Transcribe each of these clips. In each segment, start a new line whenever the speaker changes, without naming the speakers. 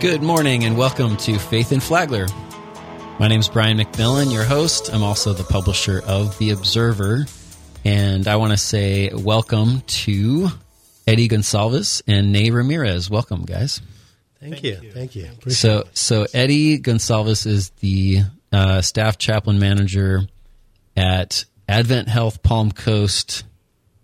Good morning and welcome to Faith in Flagler. My name is Brian McMillan, your host. I'm also the publisher of The Observer. And I want to say welcome to Eddie Goncalves and Ney Ramirez. Welcome, guys.
Thank, you. Thank you.
So, so Eddie Goncalves is the uh, staff chaplain manager at Advent Health Palm Coast.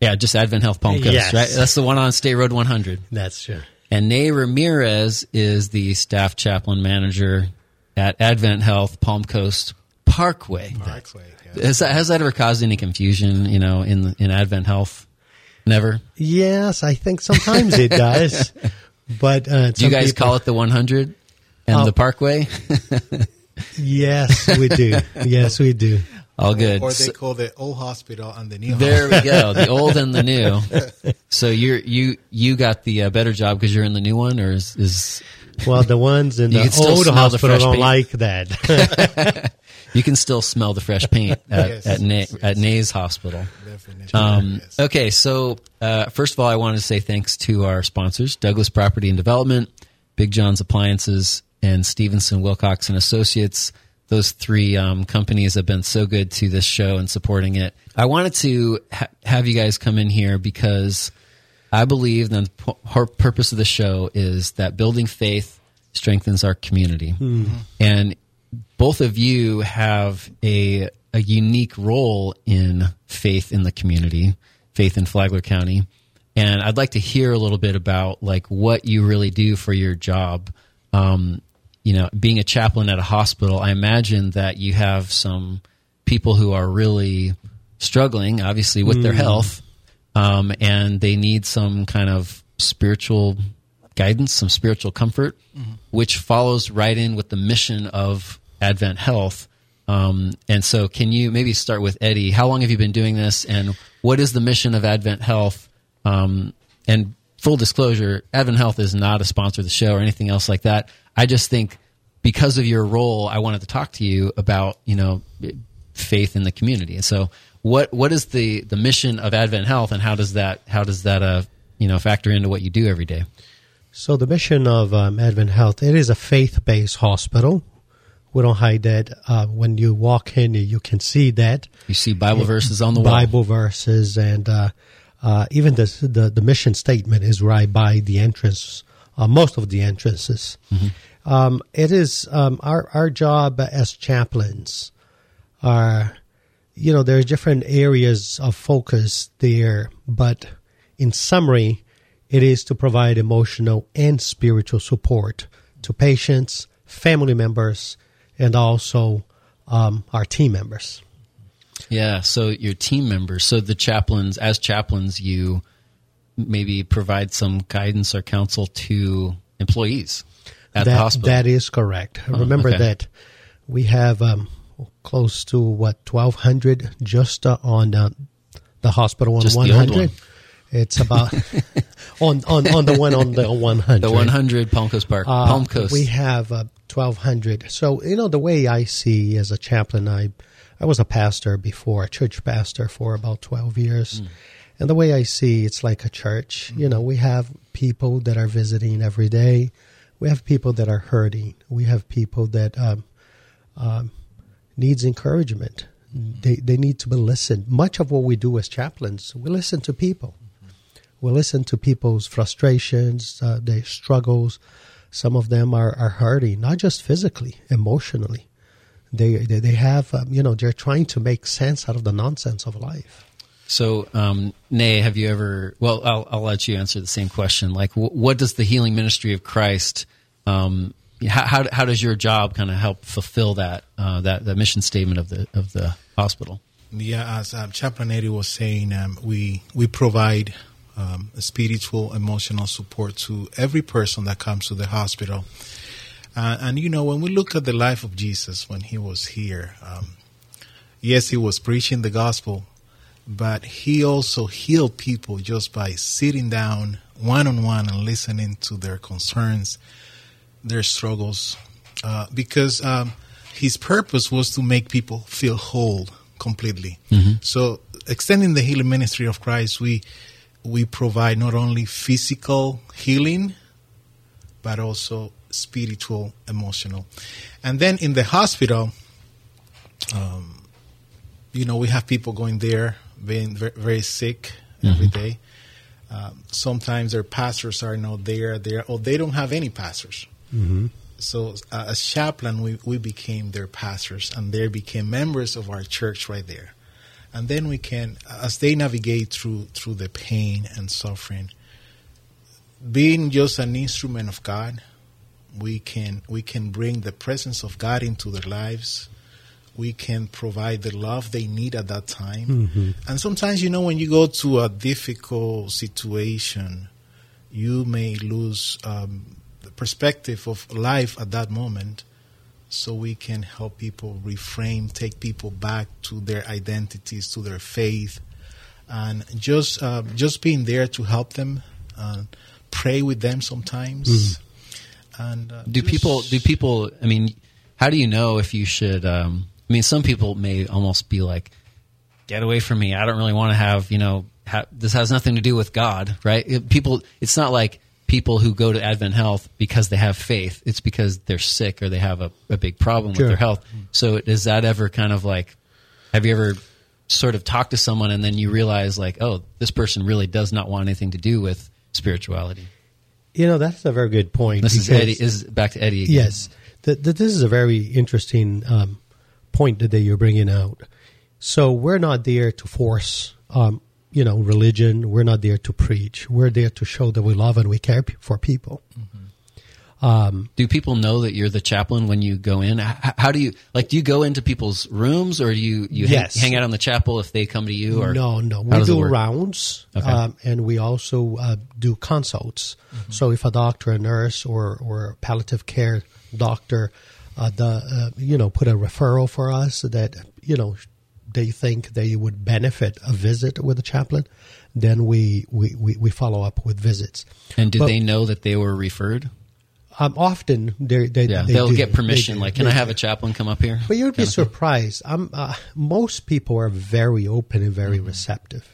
Yeah, just Advent Health Palm Coast,
Yes.
right? That's the one on State Road 100.
That's true.
And Ney Ramirez is the staff chaplain manager at Advent Health Palm Coast Parkway.
Parkway. Yeah.
Has that, has that ever caused any confusion, you know, in in Advent Health? Never.
Yes, I think sometimes it does. But uh,
Do you guys call it the 100 and
Oh.
the Parkway?
Yes, we do. yes, we do.
All good.
Or they
So-
call the old hospital and the new
there we go. The old and the new. So you're you you got the uh, better job because you're in the new one, or is, is
Well, the ones in the old
smell the
hospital don't
paint.
like that.
you can still smell the fresh paint at
Yes,
at, Na-
yes, yes.
at Ney's hospital.
Definitely.
Um,
yes.
Okay, so uh, first of all, I wanted to say thanks to our sponsors, Douglas Property and Development, Big John's Appliances, and Stevenson Wilcox and Associates. Those three um, companies have been so good to this show and supporting it. I wanted to ha- have you guys come in here because I believe the pu- purpose of the show is that building faith strengthens our community, and both of you have a a unique role in faith in the community, faith in Flagler County, and I'd like to hear a little bit about like what you really do for your job. Um, you know, being a chaplain at a hospital, I imagine that you have some people who are really struggling, obviously, with their health, um, and they need some kind of spiritual guidance, some spiritual comfort, which follows right in with the mission of Advent Health. Um, and so, can you maybe start with Eddie? How long have you been doing this, and what is the mission of Advent Health? Um, and full disclosure, Advent Health is not a sponsor of the show or anything else like that. I just think because of your role, I wanted to talk to you about you know faith in the community. And so, what what is the the mission of Advent Health, and how does that how does that uh you know factor into what you do every day?
so the mission of um, Advent Health, it is a faith-based hospital. We don't hide that. Uh, when you walk in, you can see that.
You see Bible verses on the wall.
Bible verses, and uh, uh, even the, the the mission statement is right by the entrance. Uh, most of the entrances. Um, it is um, our our job as chaplains. Are you know there's different areas of focus there, but in summary, it is to provide emotional and spiritual support to patients, family members, and also um, our team members.
Yeah, so your team members, so the chaplains, as chaplains, you maybe provide some guidance or counsel to employees at
that,
the hospital.
That is correct. Remember
okay.
that we have um, close to what twelve hundred just uh, on uh, the hospital on one hundred. It's about on, on on the one on the one hundred.
the 100 Palm Coast Park,
Uh,
Palm Coast.
We have uh, twelve hundred. So you know the way I see as a chaplain, I I was a pastor before, a church pastor for about twelve years, and the way I see it's like a church. You know, we have people that are visiting every day. We have people that are hurting. We have people that um, um, needs encouragement. They they need to be listened. Much of what we do as chaplains, we listen to people. We listen to people's frustrations, uh, their struggles. Some of them are, are hurting, not just physically, emotionally. They they, they have, um, you know, they're trying to make sense out of the nonsense of life.
So, um, Ney, have you ever? Well, I'll, I'll let you answer the same question. Like, wh- what does the healing ministry of Christ? Um, how, how how does your job kind of help fulfill that uh, that mission statement of the of the hospital?
Yeah, as um, Chaplain Eddie was saying, um, we we provide um, spiritual, emotional support to every person that comes to the hospital. Uh, and you know, when we look at the life of Jesus when he was here, um, yes, he was preaching the gospel, but he also healed people just by sitting down one on one and listening to their concerns, their struggles, uh, because um, his purpose was to make people feel whole completely. So, extending the healing ministry of Christ, we we provide not only physical healing, but also spiritual, emotional. And then in the hospital, um, you know, we have people going there being very, sick every day. Um, sometimes their pastors are not there, there, or they don't have any pastors. So uh, as chaplain, we, we became their pastors, and they became members of our church right there. And then we can, as they navigate through through the pain and suffering, being just an instrument of God, we can we can bring the presence of God into their lives. We can provide the love they need at that time. And sometimes, you know, when you go to a difficult situation, you may lose um, the perspective of life at that moment. So we can help people reframe, take people back to their identities, to their faith, and just uh, just being there to help them, uh, pray with them sometimes. And uh,
Do
just-
people? Do people? I mean, how do you know if you should? Um, I mean, some people may almost be like, "Get away from me! I don't really want to have you know. Ha- this has nothing to do with God, right? It- people. It's not like people who go to Advent Health because they have faith. It's because they're sick or they have a, a big problem
Sure.
with their health. So, is that ever kind of like? Have you ever sort of talked to someone and then you realize like, oh, this person really does not want anything to do with spirituality?
You know, that's a very good point.
This is Eddie. Is back to Eddie. Again.
Yes, th- th- this is a very interesting um, point that you're bringing out. So we're not there to force, um, you know, religion. We're not there to preach. We're there to show that we love and we care p- for people.
Do people know that you're the chaplain when you go in? H- how do you like? Do you go into people's rooms, or do you you hang-
Yes.
hang, out on the chapel if they come to you? Or
No, no. We do rounds,
Okay.
um, and we also uh, do consults.
Mm-hmm.
So if a doctor, a nurse, or or palliative care doctor, uh, the uh, you know put a referral for us that you know they think they would benefit a visit with a chaplain, then we we, we, we follow up with visits.
And do
But-
they know that they were referred?
Um, often they they
Yeah,
they
will get permission.
They
like, can
They
I have a chaplain come up here?
But you'd be
Kind of thing.
surprised. I'm, uh, most people are very open and very receptive,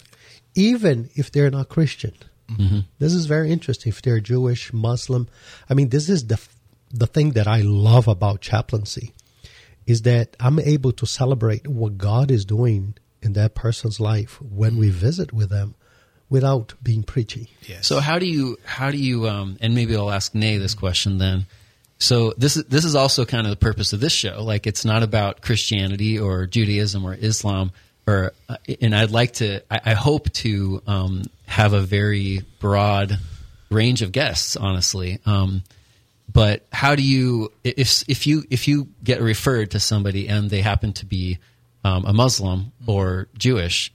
even if they're not Christian. This is very interesting. If they're Jewish, Muslim, I mean, this is the the thing that I love about chaplaincy is that I'm able to celebrate what God is doing in that person's life when we visit with them, without being preachy.
Yes.
So how do you how do you um, and maybe I'll ask Ney this question then. So this is this is also kind of the purpose of this show. Like it's not about Christianity or Judaism or Islam or uh, and I'd like to I, I hope to um, have a very broad range of guests. Honestly, um, but how do you if if you if you get referred to somebody and they happen to be um, a Muslim or Jewish,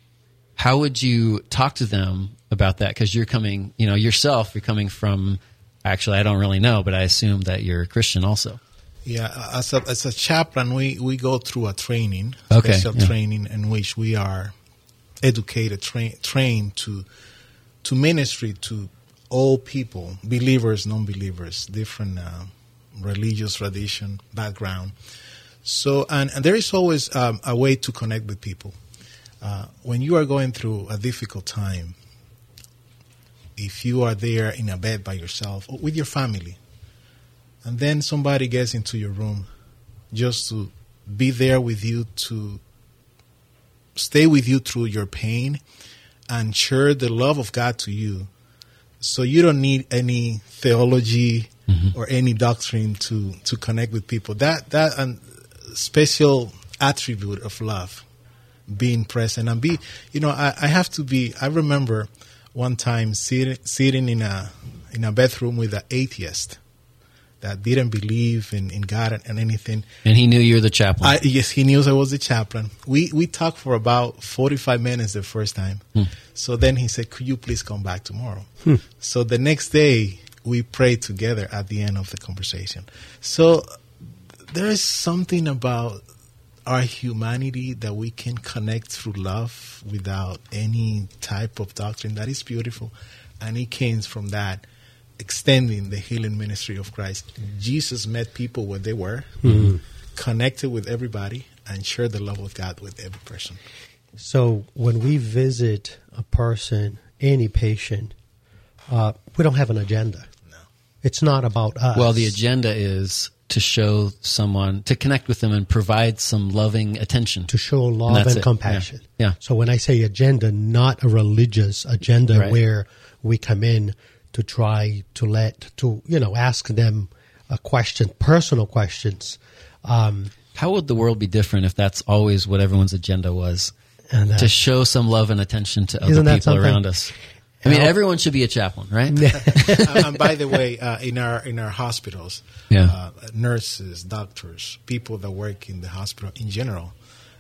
how would you talk to them about that? Because you're coming, you know, yourself, you're coming from. Actually, I don't really know, but I assume that you're a Christian also.
Yeah, as a, as a chaplain, we, we go through a training,
Okay,
special
yeah.
training, in which we are educated, tra- trained to to ministry to all people, believers, non-believers, different uh, religious tradition, background. So, and, and there is always um, a way to connect with people. Uh, when you are going through a difficult time, if you are there in a bed by yourself or with your family, and then somebody gets into your room just to be there with you to stay with you through your pain and share the love of God to you. So you don't need any theology mm-hmm. or any doctrine to to connect with people. That that and special attribute of love, being present and be. You know, I, I have to be. I remember one time sitting sitting in a in a bathroom with an atheist that didn't believe in, in God and, and anything.
And he knew you were the chaplain.
I, yes, he knew I was the chaplain. We we talked for about forty five minutes the first time. Hmm. So then he said, "Could you please come back tomorrow?" Hmm. So the next day we prayed together at the end of the conversation. So there is something about our humanity that we can connect through love without any type of doctrine. That is beautiful, and it came from that extending the healing ministry of Christ. Jesus met people where they were, connected with everybody, and shared the love of God with every person.
So when we visit a person, any patient, uh, we don't have an agenda.
No.
It's not about us.
Well, the agenda is to show someone, to connect with them and provide some loving attention.
to show love
that's
and, compassion.
Yeah. Yeah.
So when I say agenda, not a religious agenda
Right.
where we come in to try to let to you know ask them a question, personal questions, um,
How would the world be different if that's always what everyone's agenda was?
and
to show some love and attention to other people around us. I mean, everyone should be a chaplain, right?
and, and by the way, uh, in our in our hospitals,
Yeah.
uh, nurses, doctors, people that work in the hospital in general,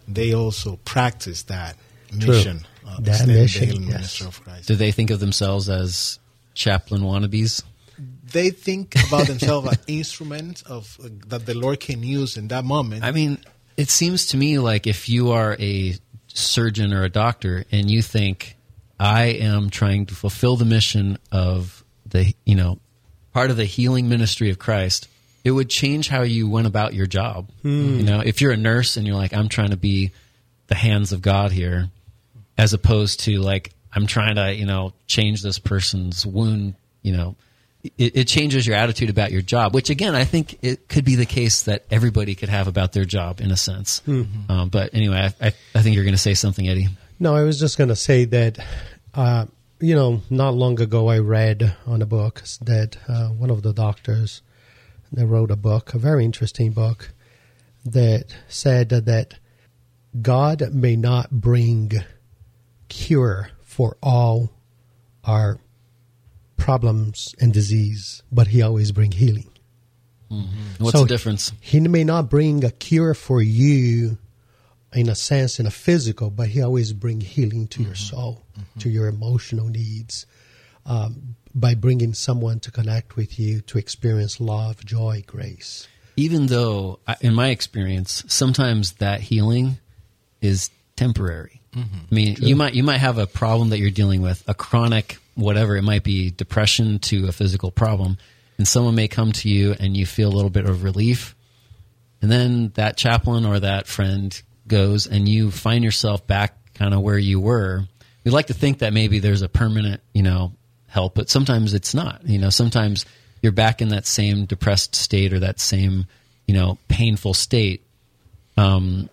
they also practice that mission. Uh,
That
extending the
mission, yes.
ministry of Christ.
Do they think of themselves as chaplain wannabes?
They think about themselves as instruments of uh, that the Lord can use in that moment.
I mean, it seems to me like if you are a surgeon or a doctor and you think I am trying to fulfill the mission of the, you know, part of the healing ministry of Christ, it would change how you went about your job. You know, if you're a nurse and you're like I'm trying to be the hands of God here as opposed to like I'm trying to, you know, change this person's wound, you know, it, it changes your attitude about your job, which again, I think it could be the case that everybody could have about their job in a sense. Um, but anyway, I, I, I think you're going to say something, Eddie.
No, I was just going to say that, uh, you know, not long ago I read on a book that uh, one of the doctors that wrote a book, a very interesting book, that said that God may not bring cure for all our problems and disease, but He always bring healing. Mm-hmm.
What's
So-
the difference?
He may not bring a cure for you in a sense, in a physical, but he always bring healing to your mm-hmm. soul, mm-hmm. to your emotional needs, um, by bringing someone to connect with you to experience love, joy, grace.
Even though, in my experience, sometimes that healing is temporary. I mean, you might you might have a problem that you're dealing with, a chronic whatever it might be, depression to a physical problem, and someone may come to you and you feel a little bit of relief, and then that chaplain or that friend goes and you find yourself back kind of where you were. We'd like to think that maybe there's a permanent, you know, help, but sometimes it's not. You know, sometimes you're back in that same depressed state or that same, you know, painful state. Um,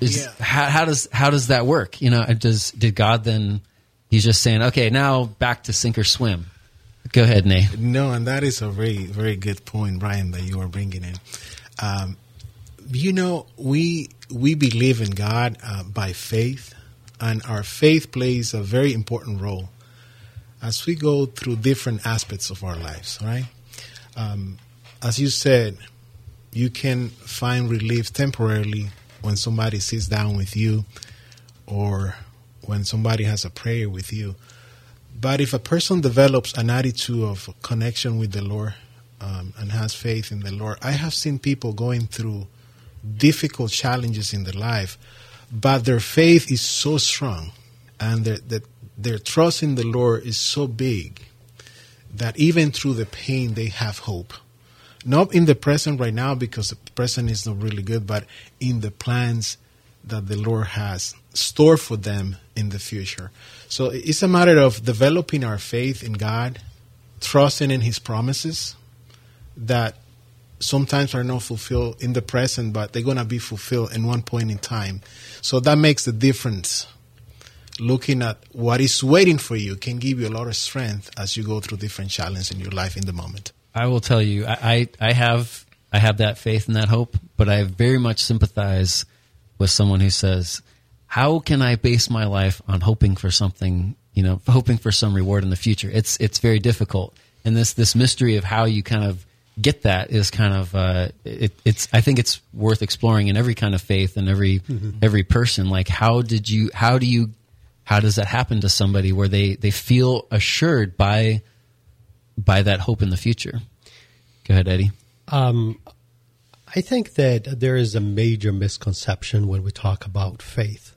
is,
Yeah.
how, how does how does that work? You know, does did God then? He's just saying, okay, now back to sink or swim. Go ahead, Nate.
No, and that is a very, very good point, Brian, that you are bringing in. Um, you know, we we believe in God uh, by faith, and our faith plays a very important role as we go through different aspects of our lives. Right? Um, as you said, you can find relief temporarily when somebody sits down with you, or when somebody has a prayer with you. But if a person develops an attitude of connection with the Lord um, and has faith in the Lord, I have seen people going through difficult challenges in their life, but their faith is so strong and their, that their trust in the Lord is so big that even through the pain, they have hope. Not in the present right now because the present is not really good, but in the plans that the Lord has stored for them in the future. So it's a matter of developing our faith in God, trusting in His promises that sometimes are not fulfilled in the present, but they're going to be fulfilled in one point in time. So that makes the difference. Looking at what is waiting for you can give you a lot of strength as you go through different challenges in your life in the moment.
I will tell you, I, I, I have I have that faith and that hope, but I very much sympathize with someone who says, "How can I base my life on hoping for something? You know, hoping for some reward in the future? It's it's very difficult." And this this mystery of how you kind of get that is kind of uh, it, it's I think it's worth exploring in every kind of faith and every every person. Like, how did you? How do you? How does that happen to somebody where they they feel assured by by that hope in the future. Go ahead, Eddie.
Um, I think that there is a major misconception when we talk about faith.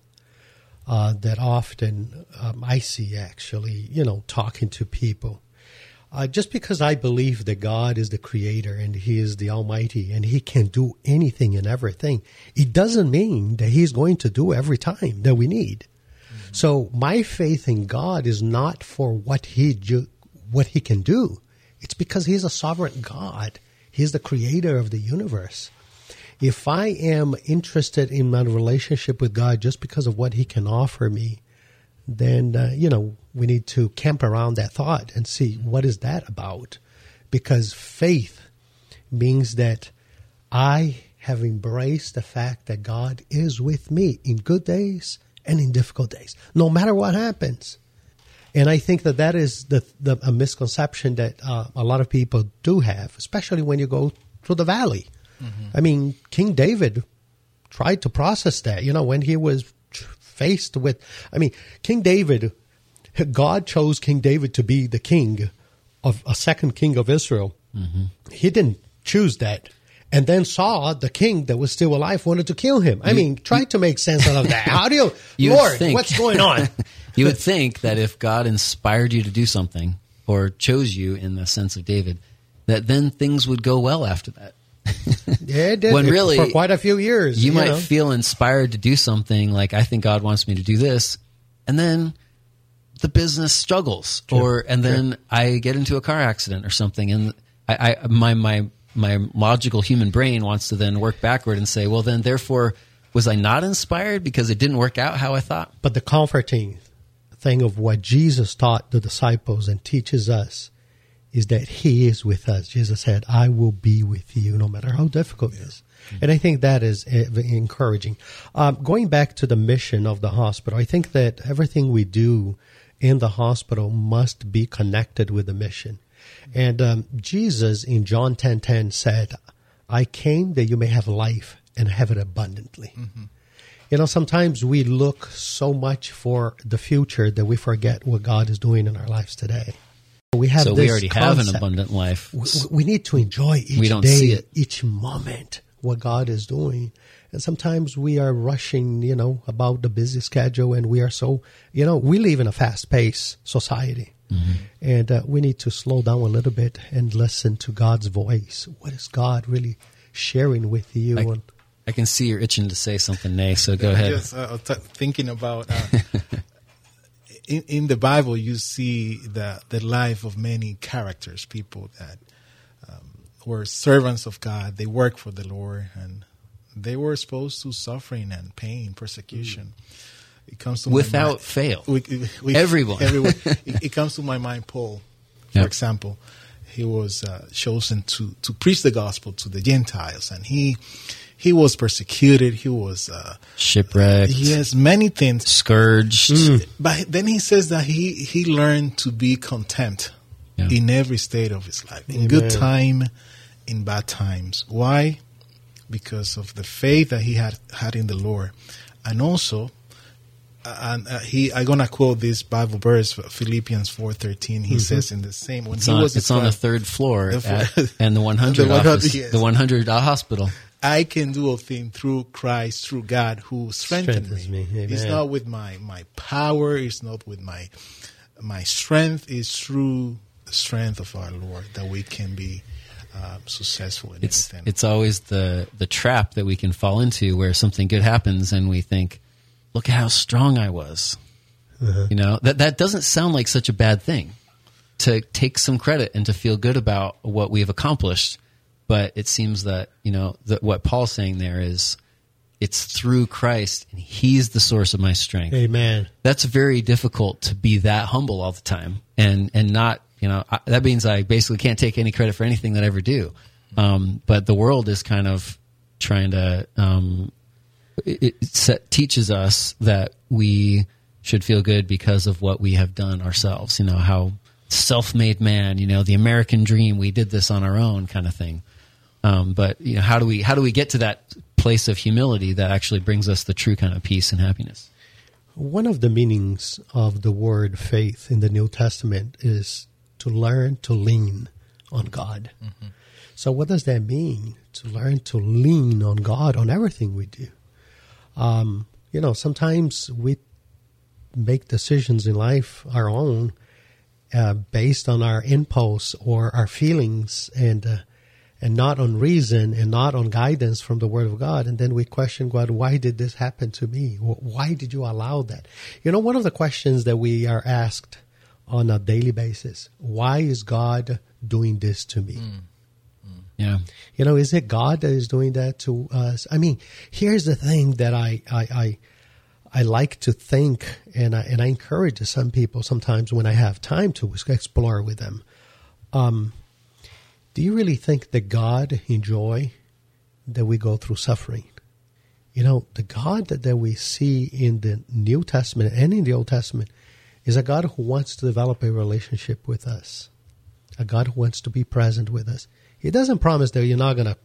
Uh, that often um, I see actually, you know, talking to people. Uh, just because I believe that God is the creator and He is the Almighty and He can do anything and everything, it doesn't mean that He's going to do every time that we need. So my faith in God is not for what He ju- what He can do. It's because He's a sovereign God. He's the creator of the universe. If I am interested in my relationship with God just because of what He can offer me, then, uh, you know, we need to camp around that thought and see what is that about. Because faith means that I have embraced the fact that God is with me in good days and in difficult days, no matter what happens. And I think that that is the, the a misconception that uh, a lot of people do have, especially when you go through the valley. Mm-hmm. I mean, King David tried to process that. You know, when he was faced with, I mean, King David, God chose King David to be the king of a second king of Israel. Mm-hmm. He didn't choose that. And then Saul the king that was still alive, wanted to kill him. I you, mean, try to make sense out of that. How do you, you Lord, think, what's going on?
you would think that if God inspired you to do something or chose you in the sense of David, that then things would go well after that.
yeah, it did. When really, for quite a few years,
you, you might know. feel inspired to do something like, I think God wants me to do this. And then the business struggles sure. or, and then. I get into a car accident or something. And I, I my, my, my logical human brain wants to then work backward and say, well, then therefore, was I not inspired because it didn't work out how I thought?
But the comforting thing of what Jesus taught the disciples and teaches us is that He is with us. Jesus said, I will be with you no matter how difficult it is. And I think that is eh, encouraging. Um, going back to the mission of the hospital, I think that everything we do in the hospital must be connected with the mission. And um, Jesus in John 10 10 said, I came that you may have life and have it abundantly. Mm-hmm. You know, sometimes we look so much for the future that we forget what God is doing in our lives today.
We have so we already concept. have an abundant life.
We, we, need to enjoy each we don't day, see it. each moment, what God is doing. And sometimes we are rushing, you know, about the busy schedule, and we are so, you know, we live in a fast-paced society. Mm-hmm. And uh, we need to slow down a little bit and listen to God's voice. What is God really sharing with you?
I, I can see you're itching to say something, Ney, so go ahead.
Yes, uh, t- thinking about uh, in, in, the Bible, you see the, the life of many characters, people that um, were servants of God. They work for the Lord and they were exposed to suffering and pain, persecution. Mm
it comes to without fail. We, we, everyone, everyone.
it, it, comes to my mind. Paul, for yep. example, he was uh, chosen to to preach the gospel to the Gentiles, and he he was persecuted. He was uh,
shipwrecked.
He has many things,
scourged. Mm.
But then he says that he he learned to be content yeah. in every state of his life, in Amen. good time, in bad times. Why? Because of the faith that he had had in the Lord, and also and uh, he I'm gonna quote this Bible verse Philippians four thirteen. He mm-hmm. says in the same
when it's he on, was it's on the third floor the at, and the one hundred office, yes. the one hundred hospital.
I can do a thing through Christ, through God who strengthens, me. me. It's not with my my power. It's not with my my strength. It's through the strength of our Lord that we can be. Uh, successful in
it's. It's always the the trap that we can fall into where something good happens and we think, look at how strong I was. Uh-huh. You know, that, that doesn't sound like such a bad thing to take some credit and to feel good about what we've accomplished. But it seems that, you know, that what Paul's saying there is it's through Christ and he's the source of my strength.
Amen.
That's very difficult to be that humble all the time and, and not, you know, I, that means I basically can't take any credit for anything that I ever do. Um, but the world is kind of trying to, um, it, it teaches us that we should feel good because of what we have done ourselves. You know how self-made man. You know the American dream. We did this on our own, kind of thing. Um, but you know how do we how do we get to that place of humility that actually brings us the true kind of peace and happiness?
One of the meanings of the word faith in the New Testament is to learn to lean on God. Mm-hmm. So, what does that mean? To learn to lean on God on everything we do. Um, you know, sometimes we make decisions in life our own uh, based on our impulse or our feelings and uh, and not on reason and not on guidance from the Word of God. And then we question God, why did this happen to me? Why did you allow that? You know, one of the questions that we are asked on a daily basis. Why is God doing this to me?
Yeah.
You know, is it God that is doing that to us? I mean, here's the thing that I I I, I like to think, and I, and I encourage some people sometimes when I have time to explore with them. Um, do you really think that God enjoy that we go through suffering? You know, the God that, that we see in the New Testament and in the Old Testament is a God who wants to develop a relationship with us, a God who wants to be present with us. He doesn't promise that you're not going to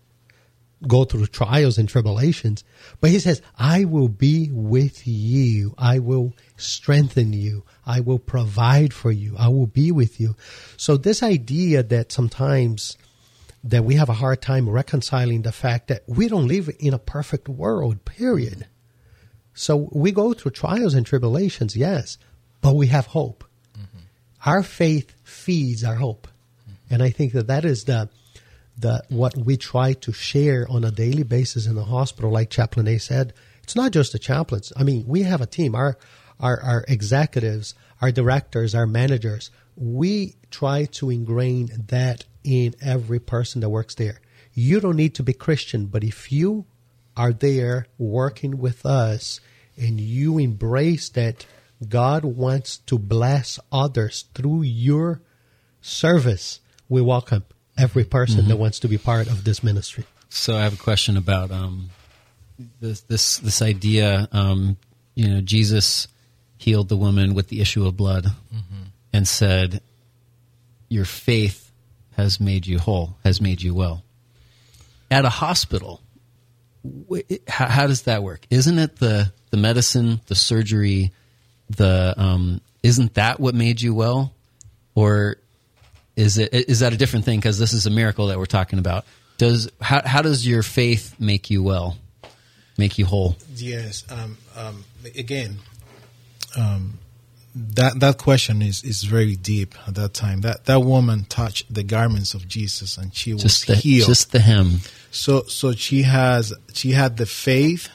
go through trials and tribulations, but he says, I will be with you. I will strengthen you. I will provide for you. I will be with you. So this idea that sometimes that we have a hard time reconciling the fact that we don't live in a perfect world, period. So we go through trials and tribulations, yes, but we have hope. Mm-hmm. Our faith feeds our hope. Mm-hmm. And I think that that is the, the, what we try to share on a daily basis in the hospital, like Chaplain A said. It's not just the chaplains. I mean, we have a team. Our, our, our executives, our directors, our managers, we try to ingrain that in every person that works there. You don't need to be Christian, but if you are there working with us and you embrace that God wants to bless others through your service, we welcome every person mm-hmm. that wants to be part of this ministry.
So I have a question about um, this this this idea. Um, you know, Jesus healed the woman with the issue of blood mm-hmm. and said, "Your faith has made you whole, has made you well." At a hospital, how, how does that work? Isn't it the the medicine, the surgery, the um, isn't that what made you well, or is it is that a different thing? Because this is a miracle that we're talking about. Does how how does your faith make you well, make you whole?
Yes. Um, um, again, um, that that question is is very deep at that time. That that woman touched the garments of Jesus and she was just
the,
healed.
Just the hem.
So so she has she had the faith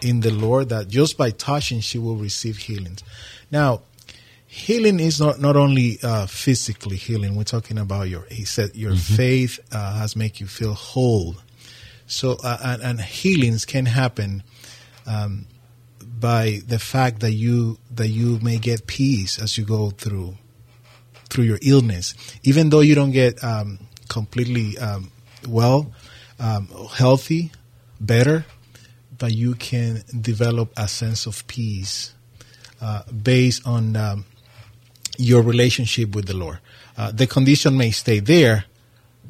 in the Lord that just by touching she will receive healings. Now, healing is not not only uh, physically healing. We're talking about your. He said your mm-hmm. faith uh, has make you feel whole. So uh, and, and, healings can happen. Um, by the fact that you that you may get peace as you go through through your illness, even though you don't get um, completely um, well, um, healthy, better, but you can develop a sense of peace uh, based on um, your relationship with the Lord. Uh, the condition may stay there,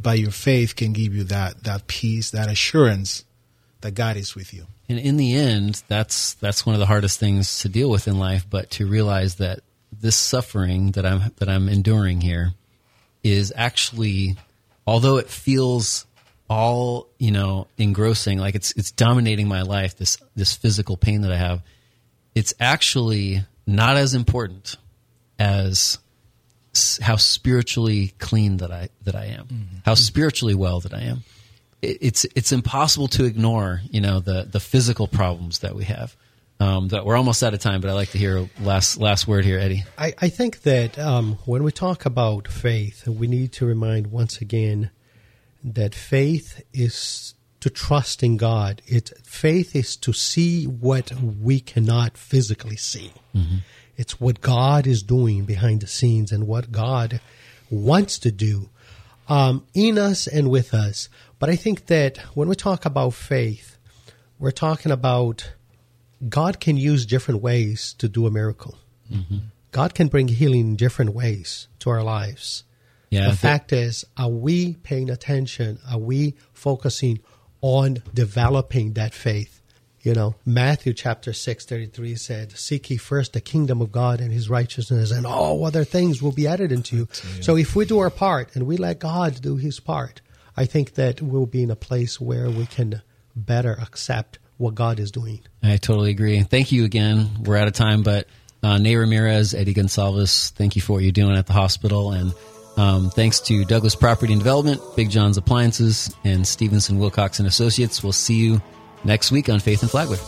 but your faith can give you that that peace, that assurance that God is with you.
And in the end, that's that's one of the hardest things to deal with in life. But to realize that this suffering that I'm that I'm enduring here is actually, although it feels all you know engrossing, like it's it's dominating my life. This this physical pain that I have, it's actually not as important as how spiritually clean that I that I am, mm-hmm. how spiritually well that I am it's it's impossible to ignore you know the the physical problems that we have. Um, that we're almost out of time, but I'd like to hear last last word here, Eddie.
I, I think that um, when we talk about faith, we need to remind once again that faith is to trust in God. It faith is to see what we cannot physically see. Mm-hmm. It's what God is doing behind the scenes and what God wants to do um, in us and with us. But I think that when we talk about faith, we're talking about God can use different ways to do a miracle. Mm-hmm. God can bring healing in different ways to our lives. Yeah, the fact is, are we paying attention? Are we focusing on developing that faith? You know, Matthew chapter 6, 33 said, Seek ye first the kingdom of God and his righteousness, and all other things will be added unto you. So if we do our part and we let God do his part, I think that we'll be in a place where we can better accept what God is doing.
I totally agree. Thank you again. We're out of time, but uh, Ney Ramirez, Eddie Goncalves, thank you for what you're doing at the hospital. And um, thanks to Douglas Property and Development, Big John's Appliances, and Stevenson Wilcox and Associates. We'll see you next week on Faith and Flagler.